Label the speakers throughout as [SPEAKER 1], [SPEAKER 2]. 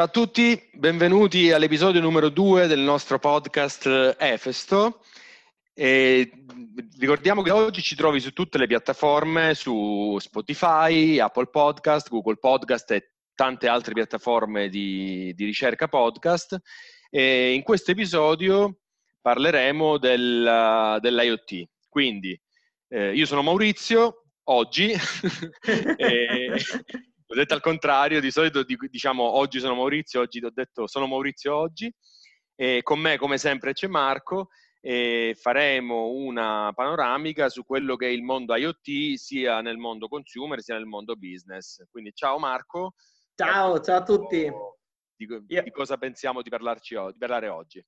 [SPEAKER 1] Ciao a tutti, benvenuti all'episodio numero 2 del nostro podcast Efesto. E ricordiamo che oggi ci trovi su tutte le piattaforme, su Spotify, Apple Podcast, Google Podcast e tante altre piattaforme di, di ricerca podcast. E in questo episodio parleremo del, dell'IoT. Quindi eh, io sono Maurizio, oggi, e, L'ho detto al contrario, di solito diciamo oggi sono Maurizio, oggi ti ho detto sono Maurizio oggi. E con me, come sempre, c'è Marco e faremo una panoramica su quello che è il mondo IoT sia nel mondo consumer sia nel mondo business. Quindi ciao Marco.
[SPEAKER 2] Ciao, ciao a tutti.
[SPEAKER 1] Di, di cosa pensiamo di, parlarci, di parlare oggi?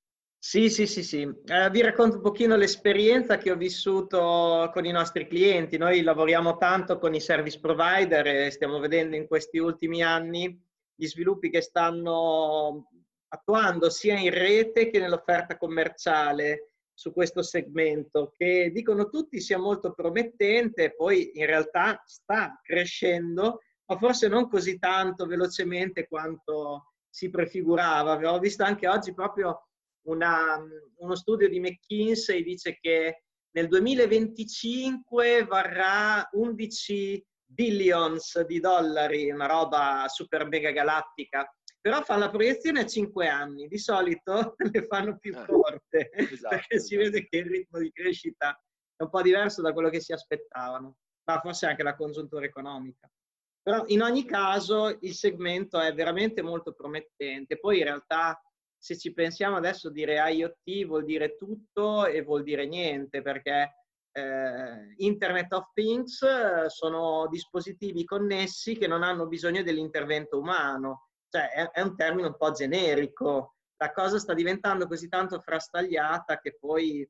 [SPEAKER 2] Sì, sì, sì, sì. Eh, vi racconto un pochino l'esperienza che ho vissuto con i nostri clienti. Noi lavoriamo tanto con i service provider e stiamo vedendo in questi ultimi anni gli sviluppi che stanno attuando sia in rete che nell'offerta commerciale su questo segmento, che dicono tutti sia molto promettente, poi in realtà sta crescendo, ma forse non così tanto velocemente quanto si prefigurava. Avevo visto anche oggi proprio una, uno studio di McKinsey dice che nel 2025 varrà 11 billions di dollari, una roba super mega galattica, però fanno la proiezione a 5 anni, di solito le fanno più eh, corte, esatto, perché esatto. si vede che il ritmo di crescita è un po' diverso da quello che si aspettavano, ma forse anche la congiuntura economica. Però in ogni caso il segmento è veramente molto promettente, poi in realtà se ci pensiamo adesso dire IoT vuol dire tutto e vuol dire niente perché eh, Internet of Things eh, sono dispositivi connessi che non hanno bisogno dell'intervento umano, cioè è, è un termine un po' generico. La cosa sta diventando così tanto frastagliata che poi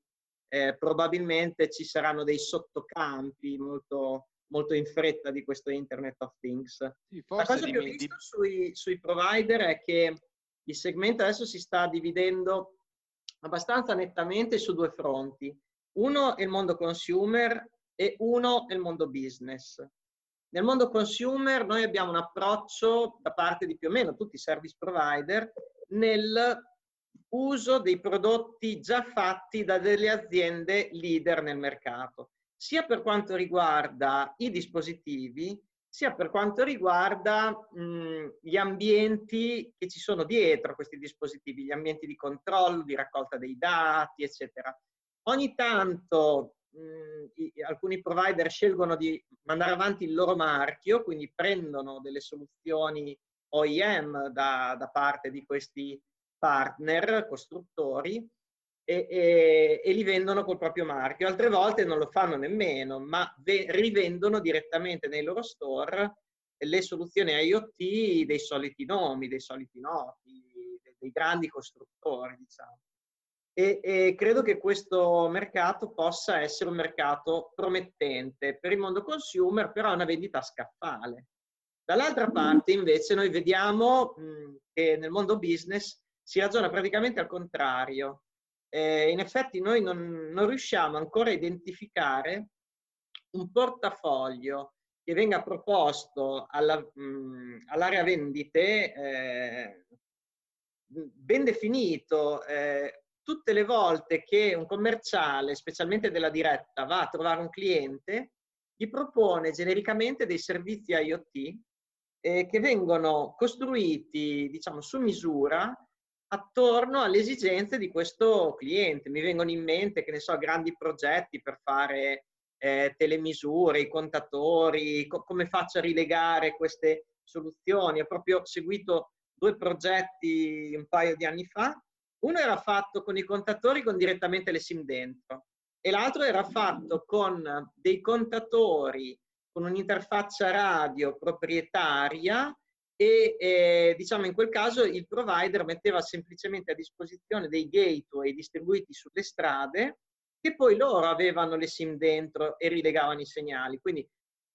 [SPEAKER 2] eh, probabilmente ci saranno dei sottocampi molto, molto in fretta di questo Internet of Things. Sì, La cosa che ho visto sui, sui provider è che il segmento adesso si sta dividendo abbastanza nettamente su due fronti. Uno è il mondo consumer e uno è il mondo business. Nel mondo consumer noi abbiamo un approccio da parte di più o meno tutti i service provider nel uso dei prodotti già fatti da delle aziende leader nel mercato, sia per quanto riguarda i dispositivi, sia per quanto riguarda mh, gli ambienti che ci sono dietro questi dispositivi, gli ambienti di controllo, di raccolta dei dati, eccetera. Ogni tanto mh, i, alcuni provider scelgono di mandare avanti il loro marchio, quindi prendono delle soluzioni OEM da, da parte di questi partner costruttori e, e, e, li vendono col proprio marchio. Altre volte non lo fanno nemmeno, ma ve, rivendono direttamente nei loro store le soluzioni IoT dei soliti nomi, dei soliti noti, dei, grandi costruttori, diciamo. E, e, credo che questo mercato possa essere un mercato promettente per il mondo consumer, però è una vendita scaffale. Dall'altra parte, invece, noi vediamo mh, che nel mondo business si ragiona praticamente al contrario eh, in effetti noi non, non, riusciamo ancora a identificare un portafoglio che venga proposto alla, mh, all'area vendite eh, ben definito. Eh, tutte le volte che un commerciale, specialmente della diretta, va a trovare un cliente, gli propone genericamente dei servizi IoT eh, che vengono costruiti, diciamo, su misura attorno alle esigenze di questo cliente. Mi vengono in mente, che ne so, grandi progetti per fare eh, telemisure, i contatori, co- come faccio a rilegare queste soluzioni. Ho proprio seguito due progetti un paio di anni fa. Uno era fatto con i contatori con direttamente le SIM dentro e l'altro era fatto con dei contatori con un'interfaccia radio proprietaria e eh, diciamo in quel caso il provider metteva semplicemente a disposizione dei gateway distribuiti sulle strade che poi loro avevano le SIM dentro e rilegavano i segnali. Quindi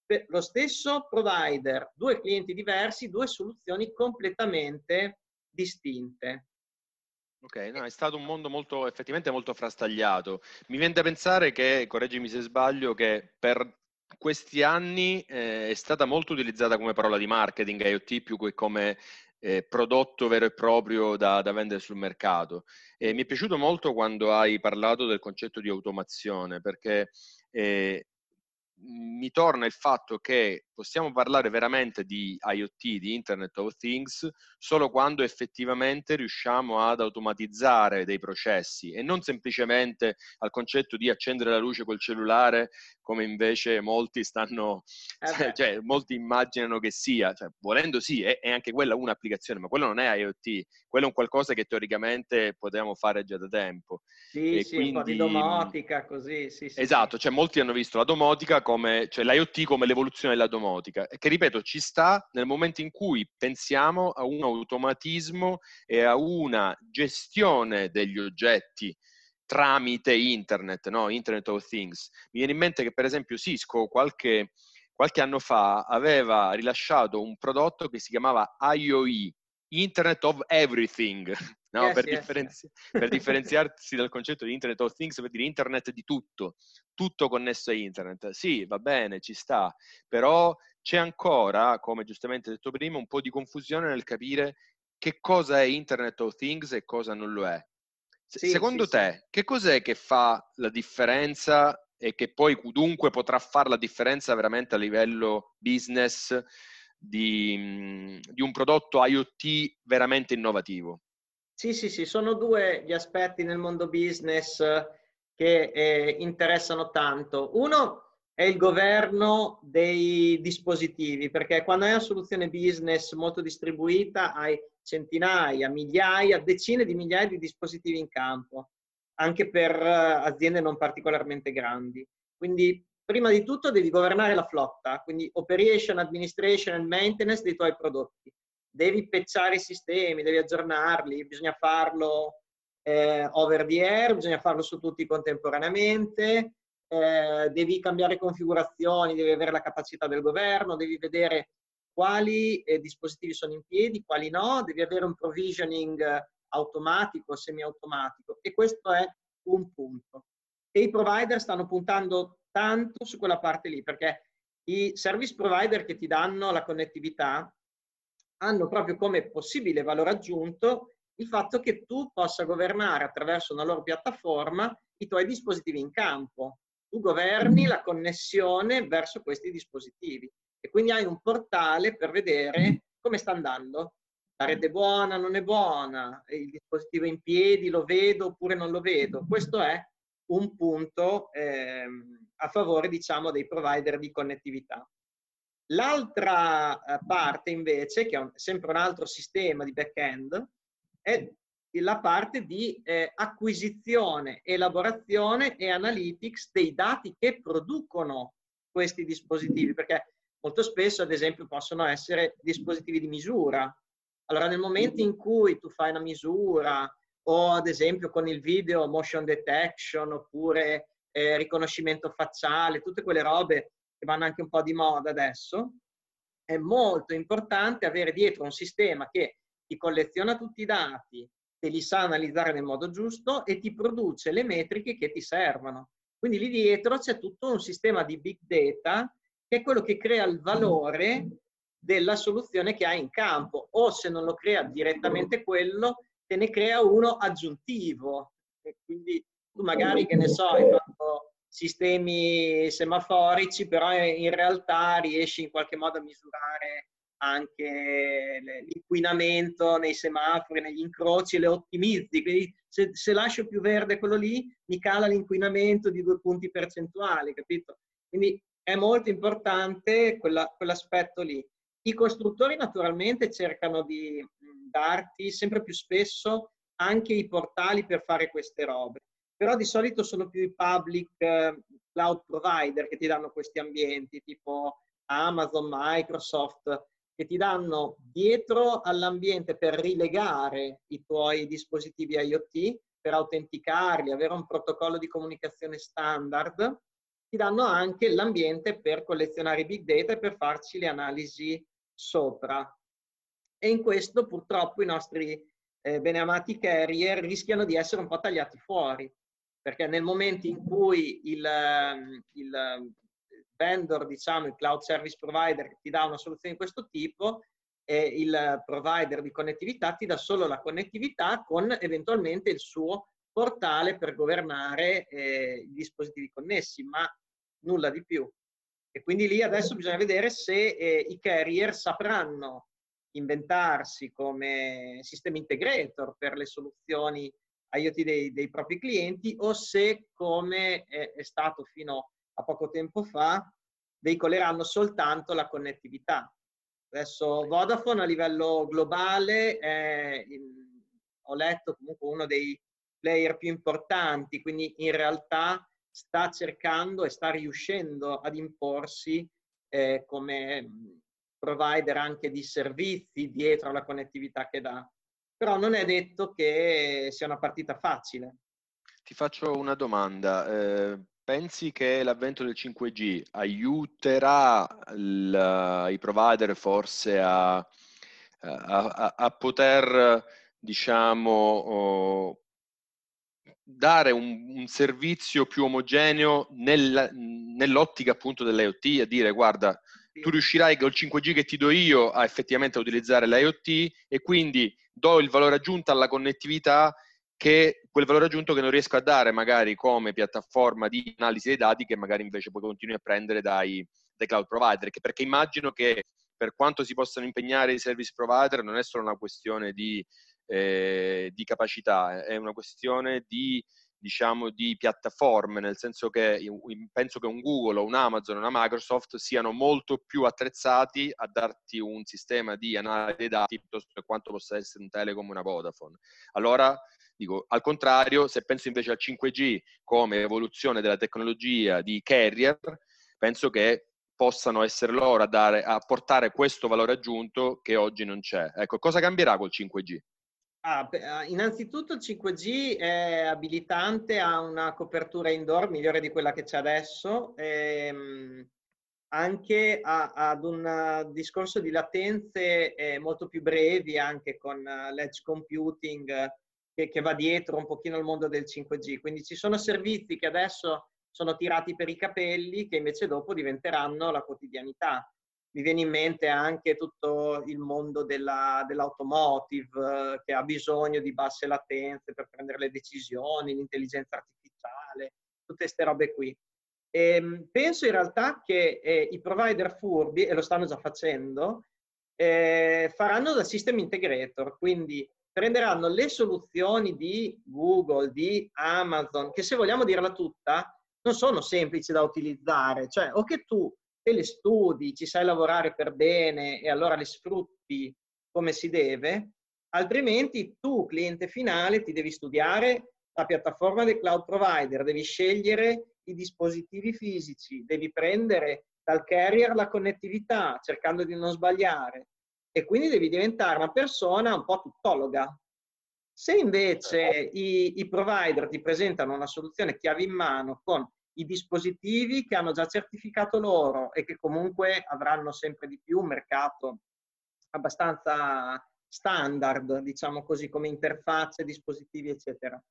[SPEAKER 2] per lo stesso provider, due clienti diversi, due soluzioni completamente distinte.
[SPEAKER 1] Ok, no, è stato un mondo molto, effettivamente molto frastagliato. Mi viene da pensare che, correggimi se sbaglio, che per questi anni eh, è stata molto utilizzata come parola di marketing IoT più che come eh, prodotto vero e proprio da, da vendere sul mercato. E mi è piaciuto molto quando hai parlato del concetto di automazione, perché eh, mi torna il fatto che possiamo parlare veramente di IoT, di Internet of Things, solo quando effettivamente riusciamo ad automatizzare dei processi e non semplicemente al concetto di accendere la luce col cellulare, come invece molti stanno, eh cioè molti immaginano che sia, cioè, volendo sì, è, è, anche quella un'applicazione, ma quello non è IoT, quello è un qualcosa che teoricamente potevamo fare già da tempo.
[SPEAKER 2] Sì, e sì, quindi... un po' di domotica, così, sì, sì
[SPEAKER 1] Esatto, cioè molti hanno visto la domotica come, cioè l'IoT come l'evoluzione della domotica, che ripeto, ci sta nel momento in cui pensiamo a un automatismo e a una gestione degli oggetti tramite internet, no? Internet of Things. Mi viene in mente che per esempio Cisco qualche, qualche anno fa aveva rilasciato un prodotto che si chiamava IOE, Internet of Everything, no? yes, per, yes, differenzi- yes. per, differenziarsi dal concetto di Internet of Things, per dire Internet di tutto, tutto connesso a Internet. Sì, va bene, ci sta, però c'è ancora, come giustamente detto prima, un po' di confusione nel capire che cosa è Internet of Things e cosa non lo è. Sì, Secondo sì, te, sì. che cos'è che fa la differenza e che poi dunque potrà fare la differenza veramente a livello business di, mhmm, di un prodotto IoT veramente innovativo?
[SPEAKER 2] Sì, sì, sì, sono due gli aspetti nel mondo business che eh, interessano tanto. Uno è il governo dei dispositivi, perché quando hai una soluzione business molto distribuita hai centinaia, migliaia, decine di migliaia di dispositivi in campo, anche per eh, aziende non particolarmente grandi. Quindi prima di tutto devi governare la flotta, quindi operation, administration and maintenance dei tuoi prodotti. Devi pecciare i sistemi, devi aggiornarli, bisogna farlo eh, over the air, bisogna farlo su tutti contemporaneamente, eh, devi cambiare configurazioni, devi avere la capacità del governo, devi vedere quali eh, dispositivi sono in piedi, quali no, devi avere un provisioning automatico, semi-automatico e questo è un punto. E i provider stanno puntando tanto su quella parte lì perché i service provider che ti danno la connettività hanno proprio come possibile valore aggiunto il fatto che tu possa governare attraverso una loro piattaforma i tuoi dispositivi in campo tu governi la connessione verso questi dispositivi e quindi hai un portale per vedere come sta andando. La rete è buona, non è buona, il dispositivo è in piedi, lo vedo oppure non lo vedo. Questo è un punto eh, a favore, diciamo, dei provider di connettività. L'altra eh, parte invece, che è sempre un altro sistema di back-end, è la parte di eh, acquisizione, elaborazione e analytics dei dati che producono questi dispositivi, perché molto spesso, ad esempio, possono essere dispositivi di misura. Allora, nel momento in cui tu fai una misura o, ad esempio, con il video motion detection oppure eh, riconoscimento facciale, tutte quelle robe che vanno anche un po' di moda adesso, è molto importante avere dietro un sistema che ti colleziona tutti i dati, te li sa analizzare nel modo giusto e ti produce le metriche che ti servono. Quindi lì dietro c'è tutto un sistema di big data che è quello che crea il valore della soluzione che hai in campo o se non lo crea direttamente quello, te ne crea uno aggiuntivo. E quindi tu magari, che ne so, hai fatto sistemi semaforici, però in realtà riesci in qualche modo a misurare anche l'inquinamento nei semafori, negli incroci, le ottimizzi. Quindi se, se, lascio più verde quello lì, mi cala l'inquinamento di due punti percentuali, capito? Quindi è molto importante quella, quell'aspetto lì. I costruttori naturalmente cercano di darti sempre più spesso anche i portali per fare queste robe, però di solito sono più i public eh, cloud provider che ti danno questi ambienti, tipo Amazon, Microsoft, che ti danno dietro all'ambiente per rilegare i tuoi dispositivi IoT, per autenticarli, avere un protocollo di comunicazione standard, ti danno anche l'ambiente per collezionare i big data e per farci le analisi sopra. E in questo purtroppo i nostri eh, beneamati carrier rischiano di essere un po' tagliati fuori, perché nel momento in cui il, ehm, il vendor, diciamo, il cloud service provider ti dà una soluzione di questo tipo, e il provider di connettività ti dà solo la connettività con eventualmente il suo portale per governare eh, i dispositivi connessi, ma nulla di più. E quindi lì adesso bisogna vedere se eh, i carrier sapranno inventarsi come sistema integrator per le soluzioni IoT dei, dei propri clienti o se, come è, stato fino a poco tempo fa, veicoleranno soltanto la connettività. Adesso Vodafone a livello globale è, ho letto comunque uno dei player più importanti, quindi in realtà sta cercando e sta riuscendo ad imporsi eh, come provider anche di servizi dietro alla connettività che dà. Però non è detto che sia una partita facile.
[SPEAKER 1] Ti faccio una domanda. Eh, pensi che l'avvento del 5G aiuterà il, i provider forse a, a, a, a poter, diciamo, dare un, un, servizio più omogeneo nel, nell'ottica appunto dell'IoT, a dire guarda, tu riuscirai col 5G che ti do io a effettivamente utilizzare l'IoT e quindi do il valore aggiunto alla connettività che quel valore aggiunto che non riesco a dare magari come piattaforma di analisi dei dati che magari invece poi continui a prendere dai, dai cloud provider, perché immagino che per quanto si possano impegnare i service provider non è solo una questione di, eh, di capacità, è una questione di diciamo, di piattaforme, nel senso che penso che un Google, un Amazon, una Microsoft siano molto più attrezzati a darti un sistema di analisi dei dati piuttosto che quanto possa essere un Telecom o una Vodafone. Allora, dico, al contrario, se penso invece al 5G come evoluzione della tecnologia di carrier, penso che possano essere loro a, dare, a portare questo valore aggiunto che oggi non c'è. Ecco, cosa cambierà col 5G?
[SPEAKER 2] Ah, ah, innanzitutto il 5G è abilitante a una copertura indoor migliore di quella che c'è adesso, ehm, anche ad un discorso di latenze eh, molto più brevi, anche con l'edge computing che, che va dietro un pochino al mondo del 5G. Quindi ci sono servizi che adesso sono tirati per i capelli che invece dopo diventeranno la quotidianità mi viene in mente anche tutto il mondo della, dell'automotive eh, che ha bisogno di basse latenze per prendere le decisioni, l'intelligenza artificiale, tutte queste robe qui. E ehm, penso in realtà che eh, i provider furbi, e lo stanno già facendo, eh, faranno da system integrator, quindi prenderanno le soluzioni di Google, di Amazon, che se vogliamo dirla tutta, non sono semplici da utilizzare, cioè o che tu te le studi, ci sai lavorare per bene e allora le sfrutti come si deve, altrimenti tu, cliente finale, ti devi studiare la piattaforma del cloud provider, devi scegliere i dispositivi fisici, devi prendere dal carrier la connettività cercando di non sbagliare e quindi devi diventare una persona un po' tuttologa. Se invece i, i provider ti presentano una soluzione chiave in mano con i dispositivi che hanno già certificato loro e che comunque avranno sempre di più un mercato abbastanza standard, diciamo così, come interfacce, dispositivi, eccetera.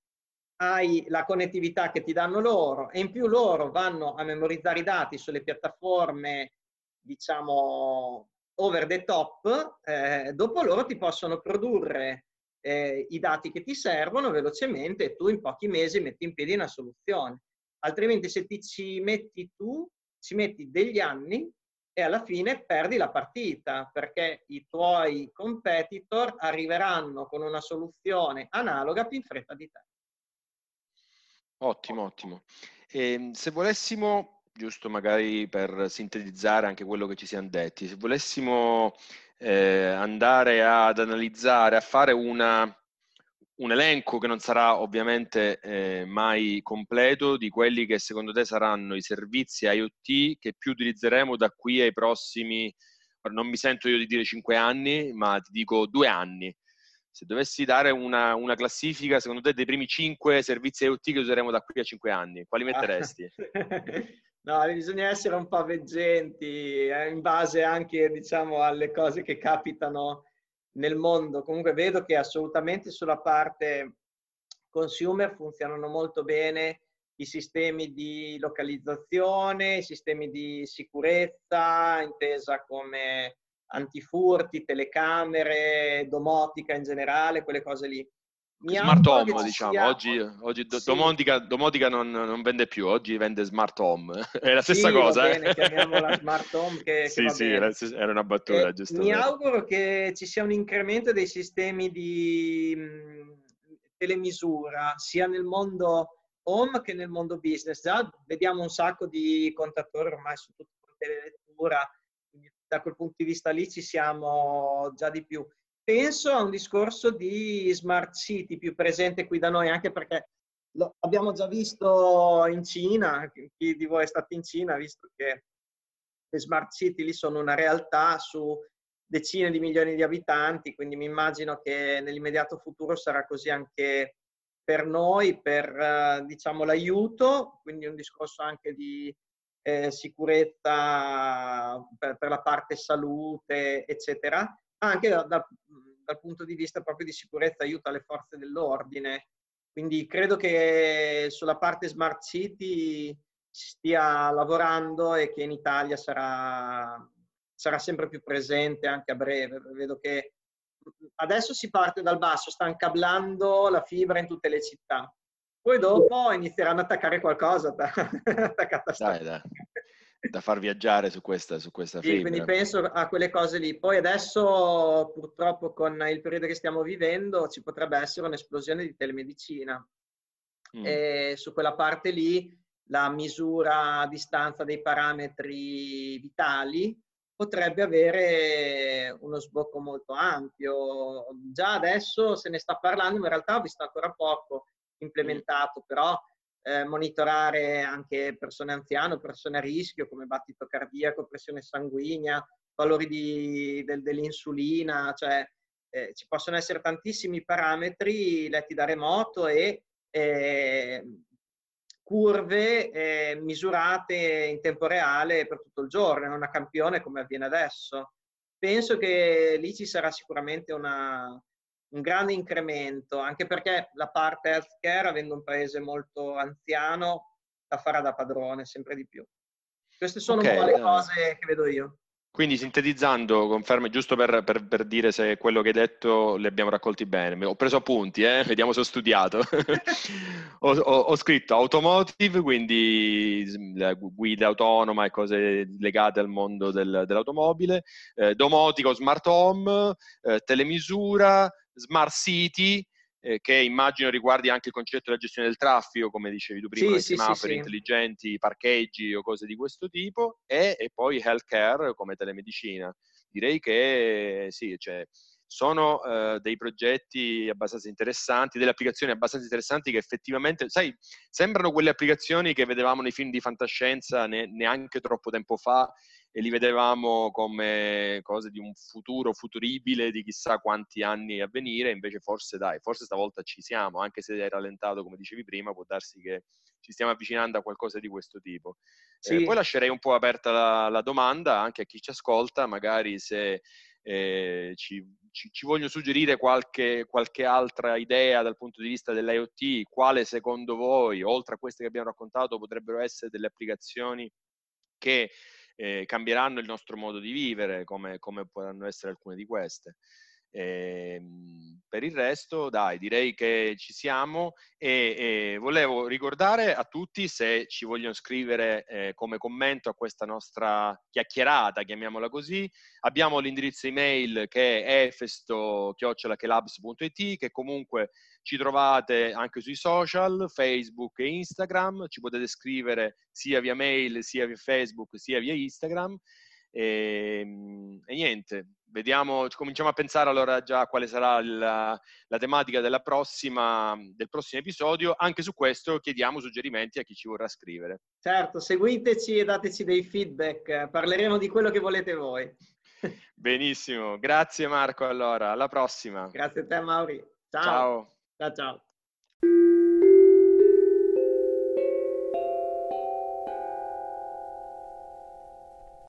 [SPEAKER 2] Hai la connettività che ti danno loro e in più loro vanno a memorizzare i dati sulle piattaforme, diciamo, over the top, eh, dopo loro ti possono produrre eh, i dati che ti servono velocemente e tu in pochi mesi metti in piedi una soluzione altrimenti se ti ci metti tu, ci metti degli anni e alla fine perdi la partita perché i tuoi competitor arriveranno con una soluzione analoga più in fretta di te.
[SPEAKER 1] Ottimo, ottimo. E ehm, se volessimo, giusto magari per sintetizzare anche quello che ci siamo detti, se volessimo eh, andare ad analizzare, a fare una, un elenco che non sarà ovviamente eh, mai completo di quelli che secondo te saranno i servizi IoT che più utilizzeremo da qui ai prossimi, non mi sento io di dire cinque anni, ma ti dico due anni. Se dovessi dare una, una classifica, secondo te, dei primi cinque servizi IoT che useremo da qui a cinque anni, quali metteresti?
[SPEAKER 2] no, bisogna essere un po' veggenti, eh, in base anche diciamo, alle cose che capitano nel mondo. Comunque vedo che assolutamente sulla parte consumer funzionano molto bene i sistemi di localizzazione, i sistemi di sicurezza, intesa come antifurti, telecamere, domotica in generale, quelle cose lì.
[SPEAKER 1] Smart home, diciamo. Sia... Oggi, oggi sì. domotica, domotica non, non, vende più, oggi vende smart home. È la stessa
[SPEAKER 2] sì,
[SPEAKER 1] cosa.
[SPEAKER 2] Va bene, eh. smart home. Che,
[SPEAKER 1] sì,
[SPEAKER 2] che
[SPEAKER 1] sì, era, era, una battuta, eh,
[SPEAKER 2] Mi auguro che ci sia un incremento dei sistemi di mh, telemisura, sia nel mondo home che nel mondo business. Già vediamo un sacco di contatori ormai su tutta la telelettura, da quel punto di vista lì ci siamo già di più penso a un discorso di smart city più presente qui da noi, anche perché lo abbiamo già visto in Cina, chi di voi è stato in Cina ha visto che le smart city lì sono una realtà su decine di milioni di abitanti, quindi mi immagino che nell'immediato futuro sarà così anche per noi, per eh, diciamo, l'aiuto, quindi un discorso anche di eh, sicurezza per, per, la parte salute, eccetera, anche da, da, dal punto di vista proprio di sicurezza aiuta le forze dell'ordine. Quindi credo che sulla parte smart city si stia lavorando e che in Italia sarà, sarà sempre più presente anche a breve. Vedo che adesso si parte dal basso, stanno cablando la fibra in tutte le città. Poi dopo inizieranno ad attaccare qualcosa.
[SPEAKER 1] dai, dai da far viaggiare su questa, su questa sì,
[SPEAKER 2] quindi penso a quelle cose lì. Poi adesso purtroppo con il periodo che stiamo vivendo ci potrebbe essere un'esplosione di telemedicina. Mm. E su quella parte lì la misura a distanza dei parametri vitali potrebbe avere uno sbocco molto ampio. Già adesso se ne sta parlando, ma in realtà ho visto ancora poco implementato, però eh, monitorare anche persone anziane, persone a rischio come battito cardiaco, pressione sanguigna, valori di, del, dell'insulina, cioè eh, ci possono essere tantissimi parametri letti da remoto e eh, curve eh, misurate in tempo reale per tutto il giorno, non a campione come avviene adesso. Penso che lì ci sarà sicuramente una, un grande incremento, anche perché la parte healthcare, avendo un paese molto anziano, la farà da padrone sempre di più. Queste sono okay, un po' le cose che vedo io.
[SPEAKER 1] Quindi sintetizzando, conferme giusto per, per, per, dire se quello che hai detto li abbiamo raccolti bene. Ho preso appunti, eh? vediamo se ho studiato. ho, ho, ho, scritto automotive, quindi guida autonoma e cose legate al mondo del, dell'automobile, eh, domotica o smart home, eh, telemisura, smart city, eh, che immagino riguardi anche il concetto della gestione del traffico, come dicevi tu prima, sì, sì, semafori sì, intelligenti, parcheggi o cose di questo tipo, e, e, poi healthcare come telemedicina. Direi che sì, cioè, sono eh, dei progetti abbastanza interessanti, delle applicazioni abbastanza interessanti che effettivamente, sai, sembrano quelle applicazioni che vedevamo nei film di fantascienza ne, neanche troppo tempo fa e li vedevamo come cose di un futuro futuribile di chissà quanti anni a venire, invece forse dai, forse stavolta ci siamo, anche se è rallentato come dicevi prima, può darsi che ci stiamo avvicinando a qualcosa di questo tipo. Eh, sì. Eh, poi lascerei un po' aperta la, la, domanda anche a chi ci ascolta, magari se eh, ci, ci, ci, voglio suggerire qualche, qualche altra idea dal punto di vista dell'IoT, quale secondo voi, oltre a queste che abbiamo raccontato, potrebbero essere delle applicazioni che eh, cambieranno il nostro modo di vivere, come, come potranno essere alcune di queste. Eh, per il resto, dai, direi che ci siamo e, e, volevo ricordare a tutti se ci vogliono scrivere eh, come commento a questa nostra chiacchierata, chiamiamola così, abbiamo l'indirizzo email che è efesto-labs.it che comunque ci trovate anche sui social, Facebook e Instagram, ci potete scrivere sia via mail, sia via Facebook, sia via Instagram. E, ehm, e niente, vediamo, cominciamo a pensare allora già quale sarà la, la tematica prossima, del prossimo episodio. Anche su questo chiediamo suggerimenti a chi ci vorrà scrivere.
[SPEAKER 2] Certo, seguiteci e dateci dei feedback, parleremo di quello che volete voi.
[SPEAKER 1] Benissimo, grazie Marco allora, alla prossima.
[SPEAKER 2] Grazie a te Mauri. Ciao.
[SPEAKER 1] Ciao.
[SPEAKER 2] Ciao ciao.